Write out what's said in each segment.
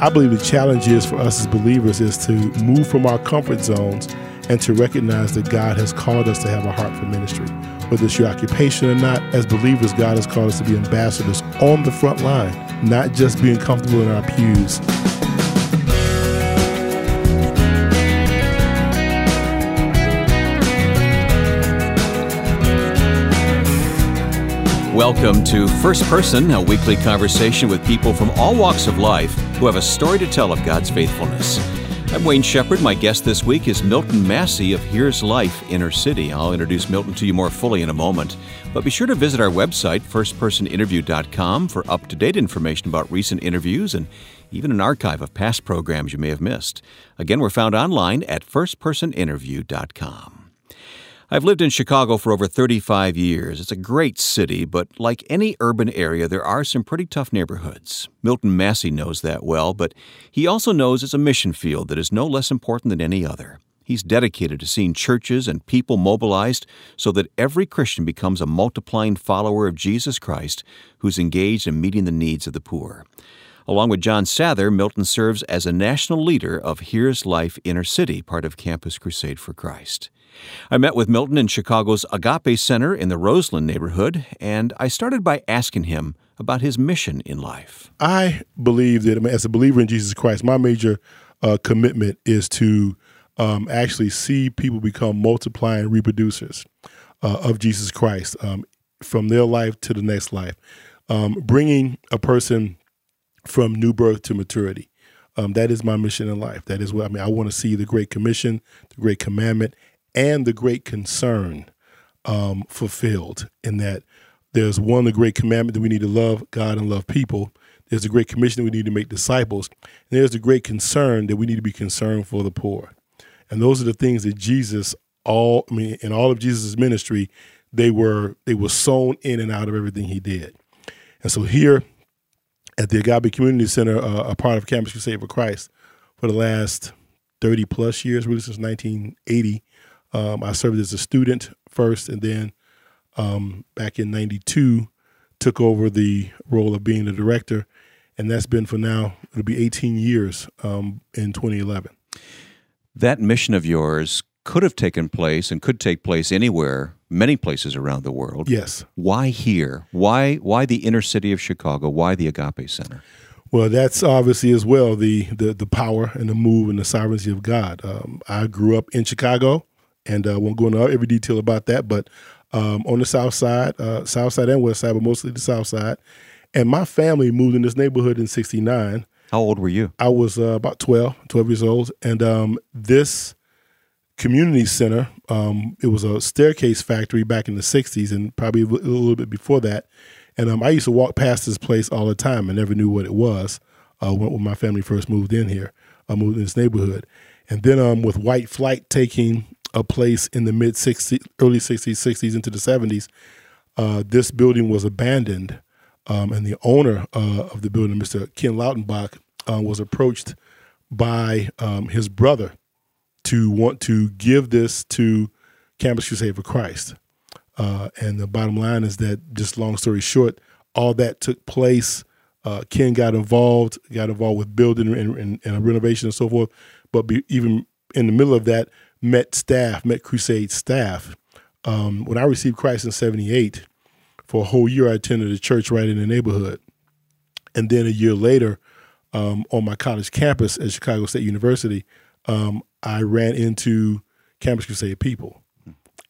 I believe the challenge is for us as believers is to move from our comfort zones and to recognize that God has called us to have a heart for ministry. Whether it's your occupation or not, as believers, God has called us to be ambassadors on the front line, not just being comfortable in our pews. Welcome to First Person, a weekly conversation with people from all walks of life who have a story to tell of God's faithfulness. I'm Wayne Shepherd. My guest this week is Milton Massey of Here's Life Inner City. I'll introduce Milton to you more fully in a moment. But be sure to visit our website, firstpersoninterview.com, for up to date information about recent interviews and even an archive of past programs you may have missed. Again, we're found online at firstpersoninterview.com. I've lived in Chicago for over 35 years. It's a great city, but like any urban area, there are some pretty tough neighborhoods. Milton Massey knows that well, but he also knows it's a mission field that is no less important than any other. He's dedicated to seeing churches and people mobilized so that every Christian becomes a multiplying follower of Jesus Christ who's engaged in meeting the needs of the poor. Along with John Sather, Milton serves as a national leader of Here's Life Inner City, part of Campus Crusade for Christ. I met with Milton in Chicago's Agape Center in the Roseland neighborhood, and I started by asking him about his mission in life. I believe that as a believer in Jesus Christ, my major uh, commitment is to um, actually see people become multiplying reproducers uh, of Jesus Christ um, from their life to the next life, um, bringing a person from new birth to maturity. Um, that is my mission in life. That is what I mean. I want to see the Great Commission, the Great Commandment, and the great concern um, fulfilled in that there's one the great commandment that we need to love God and love people. There's a great commission that we need to make disciples. And there's a great concern that we need to be concerned for the poor. And those are the things that Jesus all I mean in all of Jesus' ministry, they were they were sown in and out of everything he did. And so here at the Agape Community Center, uh, a part of Campus Crusade for Christ, for the last 30 plus years, really since 1980, um, I served as a student first, and then um, back in '92 took over the role of being the director, and that's been for now. It'll be 18 years um, in 2011. That mission of yours could have taken place and could take place anywhere, many places around the world. Yes. Why here? Why why the inner city of Chicago? Why the Agape Center? Well, that's obviously as well the the, the power and the move and the sovereignty of God. Um, I grew up in Chicago and I uh, won't go into every detail about that. But um, on the south side, uh, south side and west side, but mostly the south side. And my family moved in this neighborhood in '69. How old were you? I was uh, about 12, 12 years old, and um, this community center. Um, it was a staircase factory back in the '60s, and probably a little bit before that. And um, I used to walk past this place all the time. and never knew what it was uh, when, when, my family first moved in here, uh, moved in this neighborhood. And then um, with White Flight taking a place in the mid 60s, early 60s, 60s into the 70s. Uh, this building was abandoned, um, and the owner uh, of the building, Mr. Ken Lautenbach, uh, was approached by um, his brother to want to give this to Campus Crusade for Christ. Uh, and the bottom line is that, just long story short, all that took place. Uh, Ken got involved, got involved with building and, and, and renovation and so forth. But be, even in the middle of that, met staff, met Crusade staff. Um, when I received Christ in 78, for a whole year I attended a church right in the neighborhood. And then a year later, um, on my college campus at Chicago State University, um, I ran into Campus Crusade people.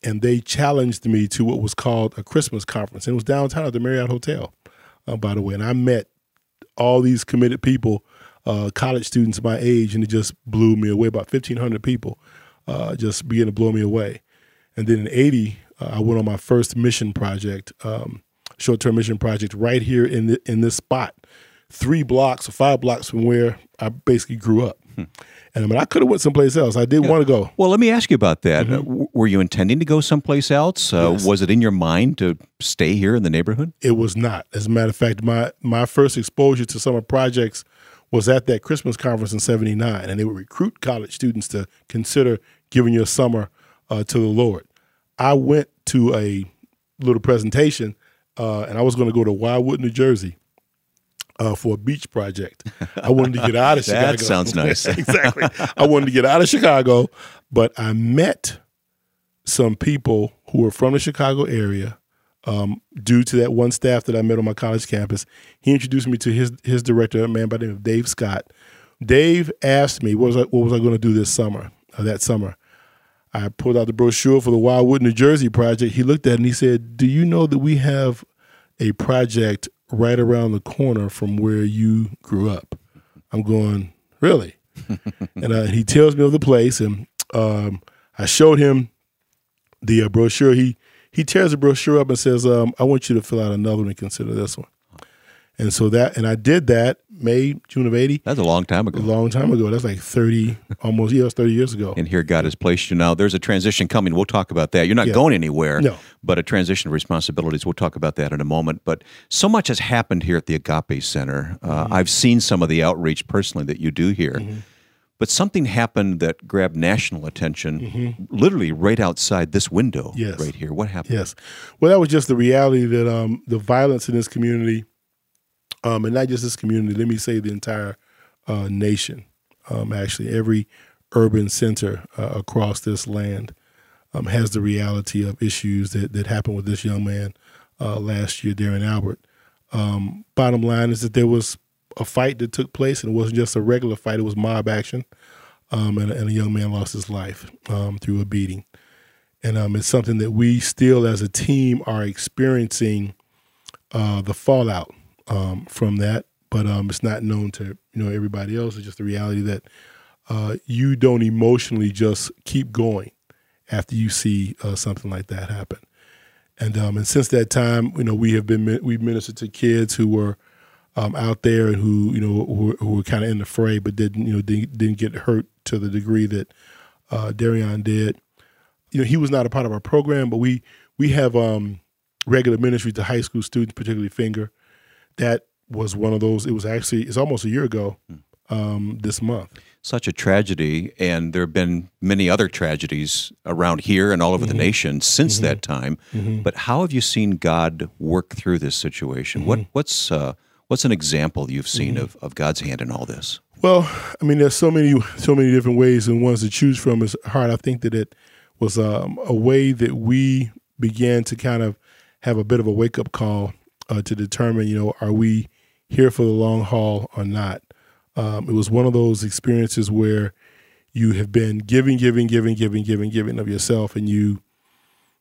And they challenged me to what was called a Christmas conference. And it was downtown at the Marriott Hotel, uh, by the way. And I met all these committed people, uh, college students my age, and it just blew me away. About 1,500 people uh, just began to blow me away. And then in 80, uh, I went on my first mission project, um, short term mission project, right here in, the, in this spot, three blocks or five blocks from where I basically grew up. Hmm. And I mean, I could have went someplace else. I did yeah. want to go. Well, let me ask you about that. Mm-hmm. Uh, were you intending to go someplace else? Uh, yes. Was it in your mind to stay here in the neighborhood? It was not. As a matter of fact, my my first exposure to summer projects was at that Christmas conference in '79, and they would recruit college students to consider giving your summer uh, to the Lord. I went to a little presentation, uh, and I was going to go to Wildwood, New Jersey, uh, for a beach project. I wanted to get out of Chicago. that sounds nice. exactly. I wanted to get out of Chicago, but I met some people who were from the Chicago area. Um, due to that one staff that I met on my college campus, he introduced me to his his director, a man by the name of Dave Scott. Dave asked me what was I, what was I going to do this summer, uh, that summer. I pulled out the brochure for the Wildwood, New Jersey project. He looked at it and he said, "Do you know that we have a project right around the corner from where you grew up?" I'm going, "Really?" and uh, he tells me of the place, and um, I showed him the uh, brochure. He he tears the brochure up and says, um, "I want you to fill out another one and consider this one." And so that, and I did that May, June of 80. That's a long time ago. A long time ago. That's like 30, almost, yeah, 30 years ago. And here God has placed you now. There's a transition coming. We'll talk about that. You're not Yeah. going anywhere, No. but a transition of responsibilities. We'll talk about that in a moment. But so much has happened here at the Agape Center. Uh, Mm-hmm. I've seen some of the outreach personally that you do here. But something happened that grabbed national attention literally right outside this window Mm-hmm. Yes. right here. What happened? Yes. Well, that was just the reality that um, the violence in this community, um, and not just this community, let me say the entire uh, nation, um, actually, every urban center uh, across this land um, has the reality of issues that, that happened with this young man uh, last year, Derrion Albert. Um, bottom line is that there was a fight that took place, and it wasn't just a regular fight, it was mob action. Um, and, and a young man lost his life um, through a beating and it's something that we still as a team are experiencing uh, the fallout um, from that but um, it's not known to you know everybody else. It's just the reality that uh, you don't emotionally just keep going after you see uh, something like that happen. And um, and since that time you know we have been we ministered to kids who were um, out there and who you know who, who were kind of in the fray but didn't you know didn't, didn't get hurt to the degree that uh, Derrion did. You know, he was not a part of our program, but we we have um, regular ministry to high school students, particularly Fenger. That was one of those. It was actually it's almost a year ago um, this month. Such a tragedy, and there have been many other tragedies around here and all over the Mm-hmm. nation since that time. But how have you seen God work through this situation? What Mm-hmm. what's uh, what's an example you've seen of, of God's hand in all this? Well, I mean, there's so many so many different ways and ones to choose from is hard. I think that it was um, a way that we began to kind of have a bit of a wake up call uh, to determine, you know, are we here for the long haul or not? Um, it was one of those experiences where you have been giving, giving, giving, giving, giving, giving of yourself, and you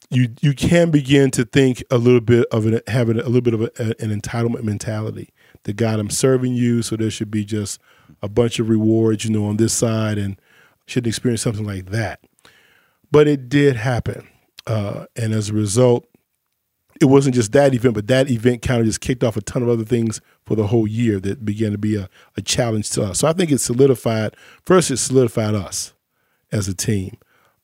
you you can begin to think a little bit of an having a little bit of a, an entitlement mentality that God, I'm serving you, so there should be just a bunch of rewards, you know, on this side, and shouldn't experience something like that. But it did happen, uh, and as a result, it wasn't just that event, but that event kind of just kicked off a ton of other things for the whole year that began to be a, a challenge to us. So I think it solidified. First, it solidified us as a team.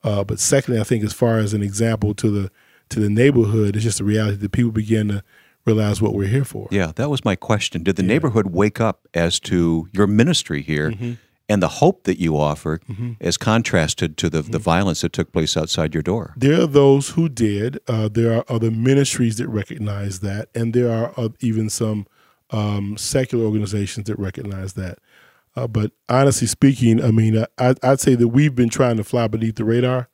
Uh, but secondly, I think as far as an example to the to the neighborhood, it's just a reality that people begin to realize what we're here for. Yeah, that was my question. Did the neighborhood wake up as to your ministry here Mm-hmm. And the hope that you offer is contrasted to the, Mm-hmm. the violence that took place outside your door? There are those who did. Uh, there are other ministries that recognize that, and there are uh, even some um, secular organizations that recognize that. Uh, but honestly speaking, I mean, uh, I, I'd say that we've been trying to fly beneath the radar,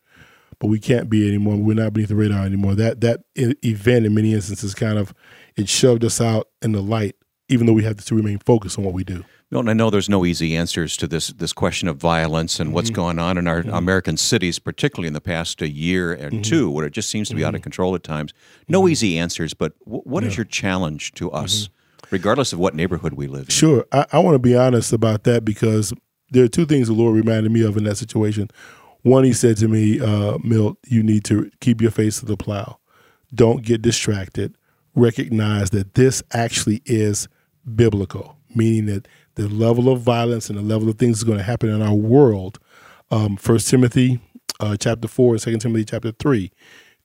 but we can't be anymore. We're not beneath the radar anymore. That that event, in many instances, kind of it shoved us out in the light, even though we have to remain focused on what we do. Milton, I know there's no easy answers to this this question of violence and Mm-hmm. what's going on in our American cities, particularly in the past a year and Mm-hmm. two, where it just seems to be out of control at times. No easy answers, but w- what is your challenge to us, regardless of what neighborhood we live in? Mm-hmm. Sure. I, I want to be honest about that because there are two things the Lord reminded me of in that situation. One, He said to me, uh, Milt, you need to keep your face to the plow. Don't get distracted. Recognize that this actually is biblical, meaning that the level of violence and the level of things that's going to happen in our world. Um, First Timothy uh, chapter four and Second Timothy chapter three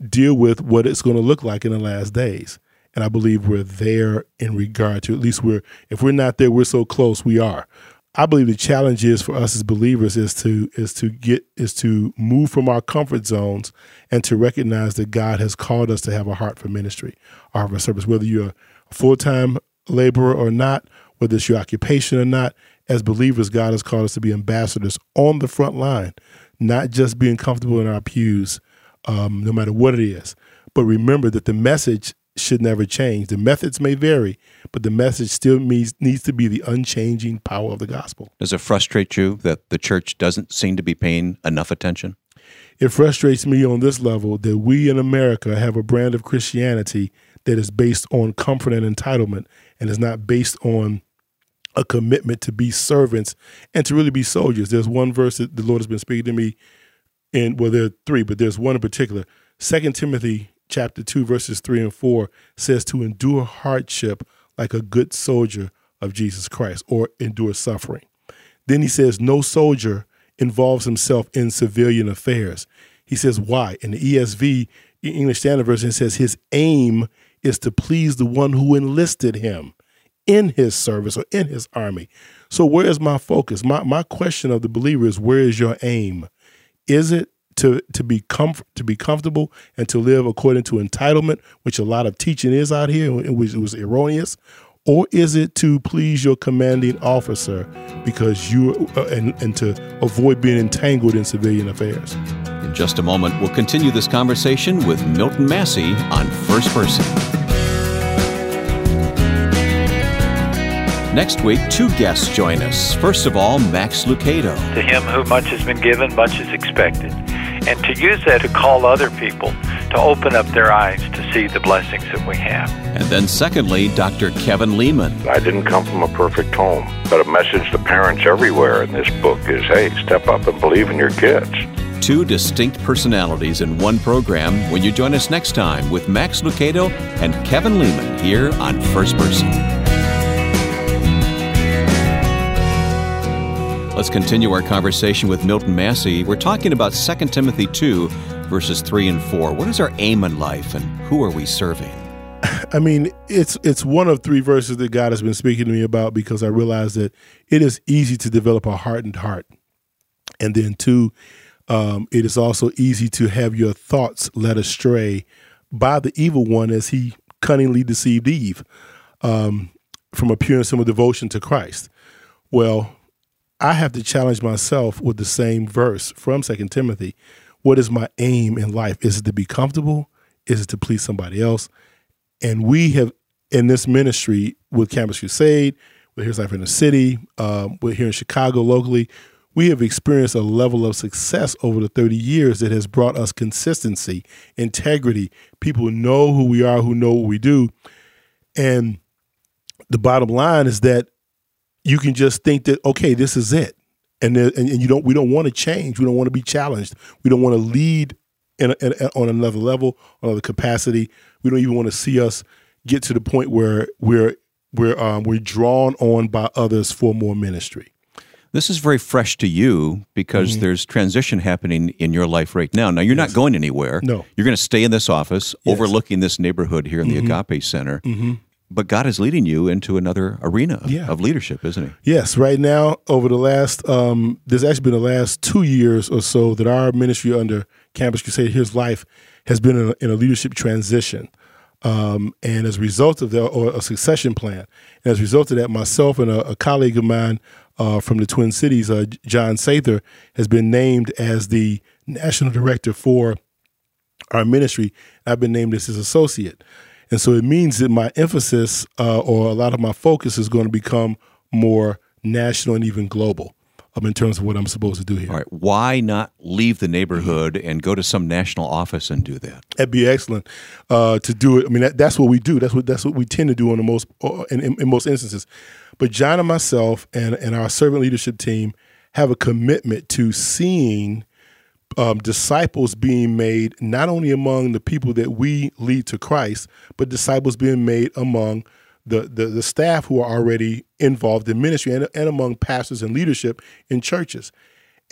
deal with what it's going to look like in the last days. And I believe we're there in regard to at least we're if we're not there, we're so close. We are. I believe the challenge is for us as believers is to is to get is to move from our comfort zones and to recognize that God has called us to have a heart for ministry, a heart for service. Whether you're a full time laborer or not, whether it's your occupation or not. As believers, God has called us to be ambassadors on the front line, not just being comfortable in our pews, um, no matter what it is. But remember that the message should never change. The methods may vary, but the message still needs, needs to be the unchanging power of the gospel. Does it frustrate you that the church doesn't seem to be paying enough attention? It frustrates me on this level that we in America have a brand of Christianity that is based on comfort and entitlement and is not based on a commitment to be servants and to really be soldiers. There's one verse that the Lord has been speaking to me in, well, there are three, but there's one in particular. Second Timothy chapter 2, verses 3 and 4 says to endure hardship like a good soldier of Jesus Christ or endure suffering. Then he says, No soldier involves himself in civilian affairs. He says, Why? In the ESV, English Standard Version, says, His aim is to please the one who enlisted him in his service or in his army. So, where is my focus? My, my question of the believer is, Where is your aim? Is it to to be comfort to be comfortable and to live according to entitlement, which a lot of teaching is out here, which was erroneous, or is it to please your commanding officer because you uh, and, and to avoid being entangled in civilian affairs? In just a moment, we'll continue this conversation with Milton Massey on First Person. Next week, two guests join us. First of all, Max Lucado. To him who much has been given, much is expected. And to use that to call other people to open up their eyes to see the blessings that we have. And then, secondly, Dr. Kevin Leman. I didn't come from a perfect home, but a message to parents everywhere in this book is hey, step up and believe in your kids. Two distinct personalities in one program when you join us next time with Max Lucado and Kevin Leman here on First Person. Let's continue our conversation with Milton Massey. We're talking about 2 Timothy 2, verses 3 and 4. What is our aim in life and who are we serving? I mean, it's it's one of three verses that God has been speaking to me about because I realize that it is easy to develop a hardened heart. And then two, um, it is also easy to have your thoughts led astray by the evil one as he cunningly deceived Eve um, from a pure and simple devotion to Christ. Well, I have to challenge myself with the same verse from Second Timothy. What is my aim in life? Is it to be comfortable? Is it to please somebody else? And we have in this ministry with Campus Crusade, with Here's Life Inner City, um, we're here in Chicago locally. We have experienced a level of success over the 30 years that has brought us consistency, integrity. People know who we are, who know what we do. And the bottom line is that you can just think that okay, this is it, and and, and you don't we don't want to change. We don't want to be challenged. We don't want to lead in, a, in a, on another level, on another capacity. We don't even want to see us get to the point where we're we're um, we're drawn on by others for more ministry. This is very fresh to you because mm-hmm. there's transition happening in your life right now. Now you're yes. not going anywhere. No, you're going to stay in this office, yes. overlooking this neighborhood here in the mm-hmm. Agape Center. Mm-hmm but God is leading you into another arena yeah. of leadership, isn't He? Yes. Right now, over the last, um, there's actually been the last two years or so that our ministry under Campus Crusade Here's Life has been in a, in a leadership transition. Um, and as a result of that, or a succession plan, and as a result of that, myself and a, a colleague of mine uh, from the Twin Cities, uh, John Sather, has been named as the national director for our ministry. I've been named as his associate. And so it means that my emphasis uh, or a lot of my focus is going to become more national and even global um, in terms of what I'm supposed to do here. All right. Why not leave the neighborhood and go to some national office and do that? That'd be excellent uh, to do it. I mean, that, that's what we do. That's what that's what we tend to do in the most uh, in, in, in most instances. But John and myself and and our servant leadership team have a commitment to seeing um, disciples being made not only among the people that we lead to Christ, but disciples being made among the, the, the staff who are already involved in ministry and, and among pastors and leadership in churches.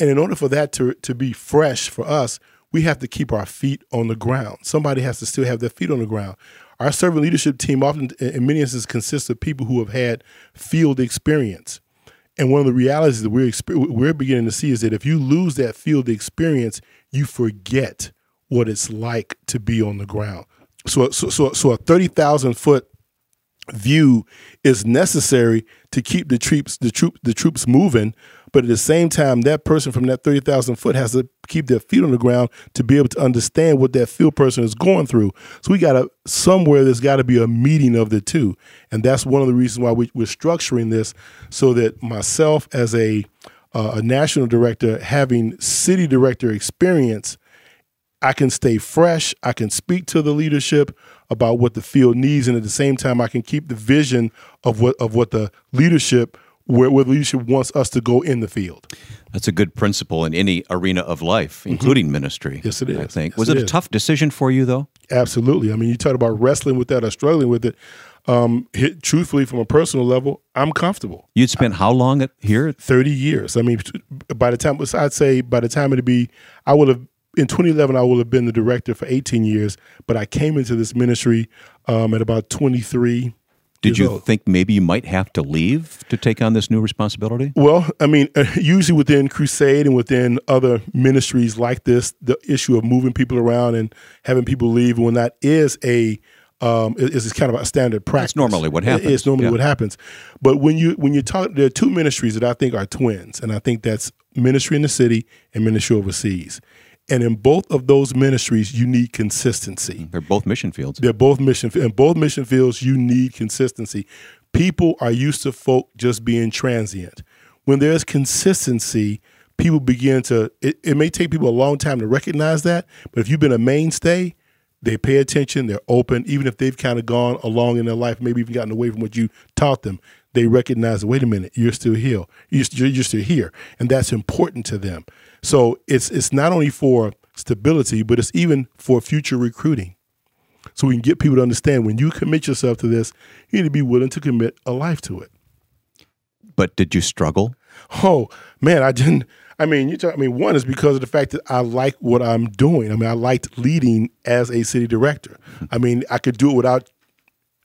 And in order for that to, to be fresh for us, we have to keep our feet on the ground. Somebody has to still have their feet on the ground. Our servant leadership team often, in many instances, consists of people who have had field experience. And one of the realities that we're we're beginning to see is that if you lose that field experience, you forget what it's like to be on the ground. So so so, so a thirty thousand foot view is necessary to keep the troops the troop the troops moving. But at the same time, that person from that thirty thousand foot has to keep their feet on the ground to be able to understand what that field person is going through. So we got to somewhere there's got to be a meeting of the two, and that's one of the reasons why we, we're structuring this so that myself as a uh, a national director having city director experience I can stay fresh. I can speak to the leadership about what the field needs, and at the same time, I can keep the vision of what of what the leadership where, where leadership wants us to go in the field. That's a good principle in any arena of life, including mm-hmm. ministry. Yes, it is. I think yes, was it, it a tough decision for you though? Absolutely. I mean, you talk about wrestling with that or struggling with it. Um, hit, truthfully, from a personal level, I'm comfortable. You'd spent how long at here? Thirty years. I mean, by the time I'd say by the time it'd be, I would have in 2011, I would have been the director for 18 years, but I came into this ministry um, at about 23. Did you old. think maybe you might have to leave to take on this new responsibility? Well, I mean, uh, usually within Crusade and within other ministries like this, the issue of moving people around and having people leave, when that is a um, is, kind of a standard practice. That's normally what happens. It's normally yeah. what happens. But when you when you talk, there are two ministries that I think are twins, and I think that's ministry in the city and ministry overseas. And in both of those ministries, you need consistency. They're both mission fields. They're both mission in both mission fields. You need consistency. People are used to folk just being transient. When there's consistency, people begin to. It, it may take people a long time to recognize that, but if you've been a mainstay, they pay attention. They're open, even if they've kind of gone along in their life, maybe even gotten away from what you taught them. They recognize, wait a minute, you're still here. You're, you're still here, and that's important to them. So it's it's not only for stability, but it's even for future recruiting. So we can get people to understand when you commit yourself to this, you need to be willing to commit a life to it. But did you struggle? Oh man, I didn't. I mean, you talk, I mean, one is because of the fact that I like what I'm doing. I mean, I liked leading as a city director. I mean, I could do it without.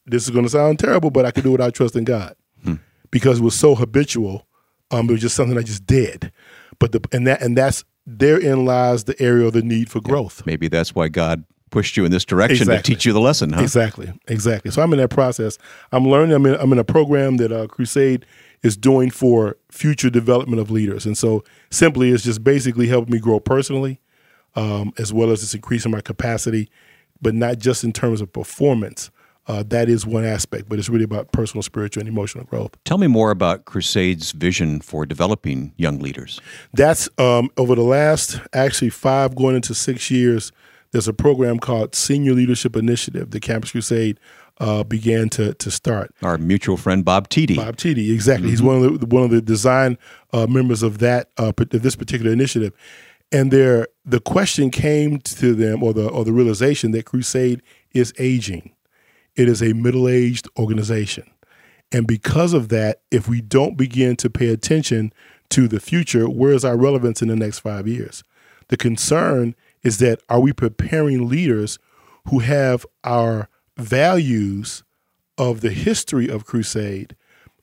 This is going to sound terrible, but I could do it without trusting God hmm. because it was so habitual. Um, it was just something I just did. But the and that and that's therein lies the area of the need for growth. Maybe that's why God pushed you in this direction exactly. to teach you the lesson, huh? Exactly, exactly. So I'm in that process. I'm learning. I'm in, I'm in a program that uh, Crusade is doing for future development of leaders, and so simply it's just basically helping me grow personally, um, as well as it's increasing my capacity, but not just in terms of performance, uh, that is one aspect, but it's really about personal, spiritual, and emotional growth. Tell me more about Crusade's vision for developing young leaders. That's um, over the last actually five going into six years. There's a program called Senior Leadership Initiative that Campus Crusade uh, began to to start. Our mutual friend Bob Tiede. Bob Tiede, exactly. Mm-hmm. He's one of the one of the design uh, members of that uh, this particular initiative. And there, the question came to them, or the or the realization that Crusade is aging it is a middle aged organization. And because of that, if we don't begin to pay attention to the future, where is our relevance in the next five years? The concern is that are we preparing leaders who have our values of the history of crusade,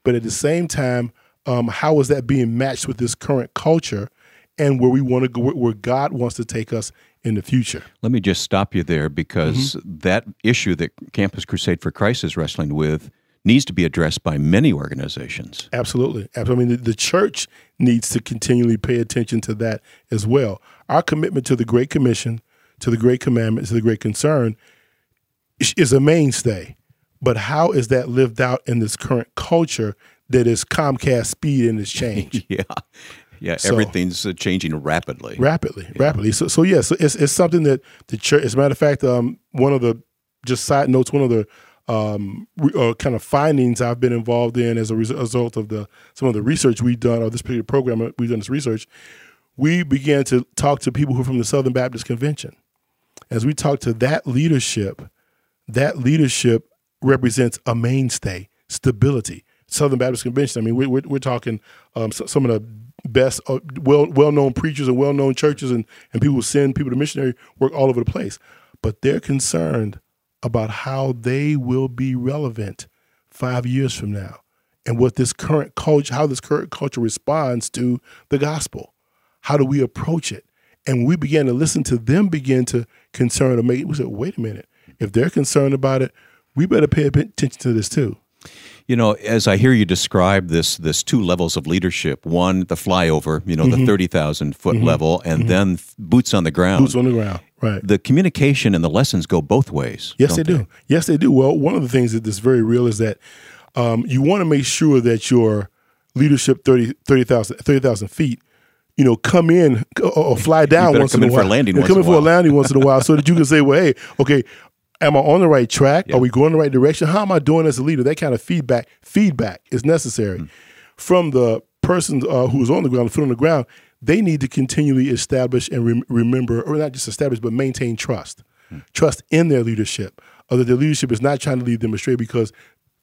but at the same time, um, how is that being matched with this current culture and where we want to go, where God wants to take us in the future. Let me just stop you there because mm-hmm. that issue that Campus Crusade for Christ is wrestling with needs to be addressed by many organizations. Absolutely. I mean, the, the church needs to continually pay attention to that as well. Our commitment to the Great Commission, to the Great Commandment, to the Great Concern is a mainstay. But how is that lived out in this current culture that is Comcast speed and is change? yeah. Yeah, so, everything's uh, changing rapidly. Rapidly, yeah. rapidly. So, so yes, yeah, so it's, it's something that the church. As a matter of fact, um, one of the just side notes, one of the um, uh, kind of findings I've been involved in as a result of the some of the research we've done, or this particular program uh, we've done this research. We began to talk to people who are from the Southern Baptist Convention. As we talk to that leadership, that leadership represents a mainstay, stability. Southern Baptist Convention. I mean, we're, we're, we're talking um, some of the best, uh, well well known preachers and well known churches, and and people send people to missionary work all over the place. But they're concerned about how they will be relevant five years from now, and what this current culture, how this current culture responds to the gospel. How do we approach it? And we began to listen to them begin to concern or make. We said, wait a minute, if they're concerned about it, we better pay attention to this too. You know, as I hear you describe this, this two levels of leadership: one, the flyover, you know, Mm-hmm. the thirty thousand foot level, and then boots on the ground. Boots on the ground, right? the communication and the lessons go both ways. Yes, don't they do. Yes, they do. Well, one of the things that is very real is that um, you want to make sure that your leadership 30 30,000 30,000 feet, you know, come in or, fly down once come in a for while. a landing once come in in for a landing once in a while, so that you can say, "Well, hey, okay." Am I on the right track? Are we going the right direction? How am I doing as a leader? That kind of feedback feedback is necessary Hmm. from the person uh, who's on the ground, the foot on the ground. They need to continually establish and rem- remember, or not just establish, but maintain trust trust in their leadership, or that their leadership is not trying to lead them astray because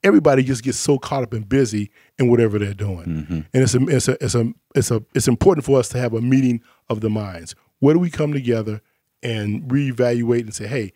everybody just gets so caught up and busy in whatever they're doing. And it's a, it's a, it's a, it's a, it's important for us to have a meeting of the minds. Where do we come together and reevaluate and say, hey,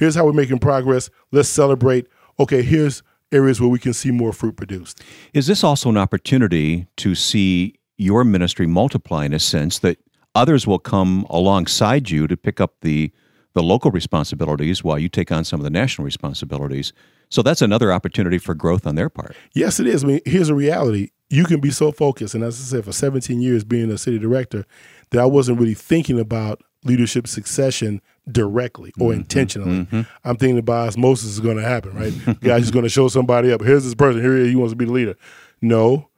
here's how we're making progress. Let's celebrate. Okay, here's areas where we can see more fruit produced. Is this also an opportunity to see your ministry multiply in a sense that others will come alongside you to pick up the the local responsibilities while you take on some of the national responsibilities? So that's another opportunity for growth on their part. Yes, it is. I mean, here's a reality. You can be so focused, and as I said, for 17 years being a city director, that I wasn't really thinking about leadership succession directly or mm-hmm. intentionally. Mm-hmm. I'm thinking about osmosis is going to happen, right? Guy's just going to show somebody up. Here's this person. Here he, he wants to be the leader. No,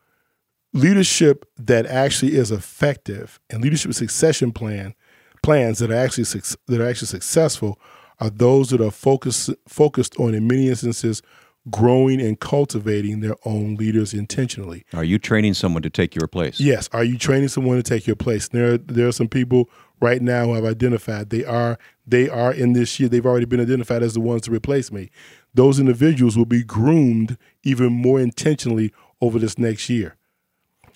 leadership that actually is effective and leadership succession plan plans that are actually suc- that are actually successful are those that are focused focused on in many instances growing and cultivating their own leaders intentionally. Are you training someone to take your place? Yes, are you training someone to take your place? There there are some people right now who have identified they are they are in this year they've already been identified as the ones to replace me. Those individuals will be groomed even more intentionally over this next year.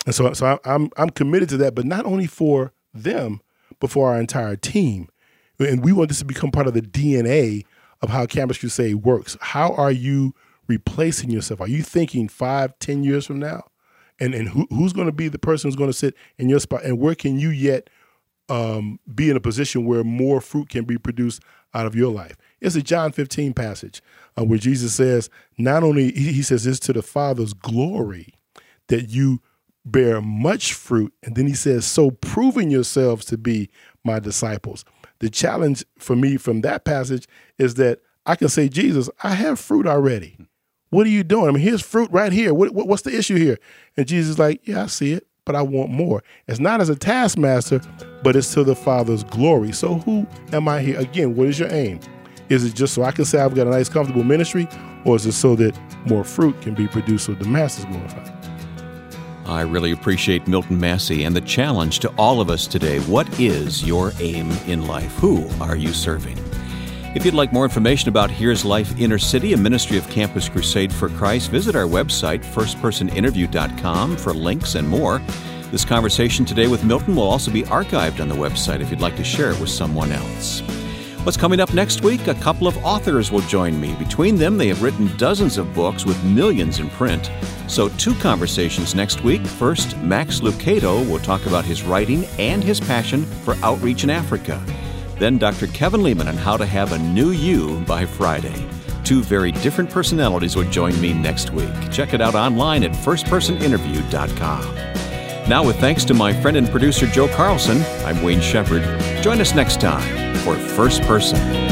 And so, so I- I'm I'm committed to that, but not only for them, but for our entire team. And we want this to become part of the DNA of how Campus Crusade works. How are you replacing yourself? Are you thinking five, ten years from now? And and who, who's going to be the person who's going to sit in your spot? And where can you yet um, be in a position where more fruit can be produced out of your life? It's a John 15 passage uh, where Jesus says, not only, he, says, it's to the Father's glory that you bear much fruit. And then he says, so proving yourselves to be my disciples. The challenge for me from that passage is that I can say, Jesus, I have fruit already. What are you doing? I mean, here's fruit right here. What, what- what's the issue here? And Jesus is like, yeah, I see it, but I want more. It's not as a taskmaster, but it's to the Father's glory. So who am I here? Again, what is your aim? Is it just so I can say I've got a nice, comfortable ministry, or is it so that more fruit can be produced so the master's glorified? I really appreciate Milton Massey and the challenge to all of us today. What is your aim in life? Who are you serving? If you'd like more information about Here's Life Inner City, a ministry of Campus Crusade for Christ, visit our website, firstpersoninterview.com, for links and more. This conversation today with Milton will also be archived on the website if you'd like to share it with someone else. What's coming up next week? A couple of authors will join me. Between them, they have written dozens of books with millions in print. So, two conversations next week. First, Max Lucado will talk about his writing and his passion for outreach in Africa. Then, Dr. Kevin Leman on how to have a new you by Friday. Two very different personalities will join me next week. Check it out online at firstpersoninterview.com. Now, with thanks to my friend and producer Joe Carlson, I'm Wayne Shepherd. Join us next time for First Person.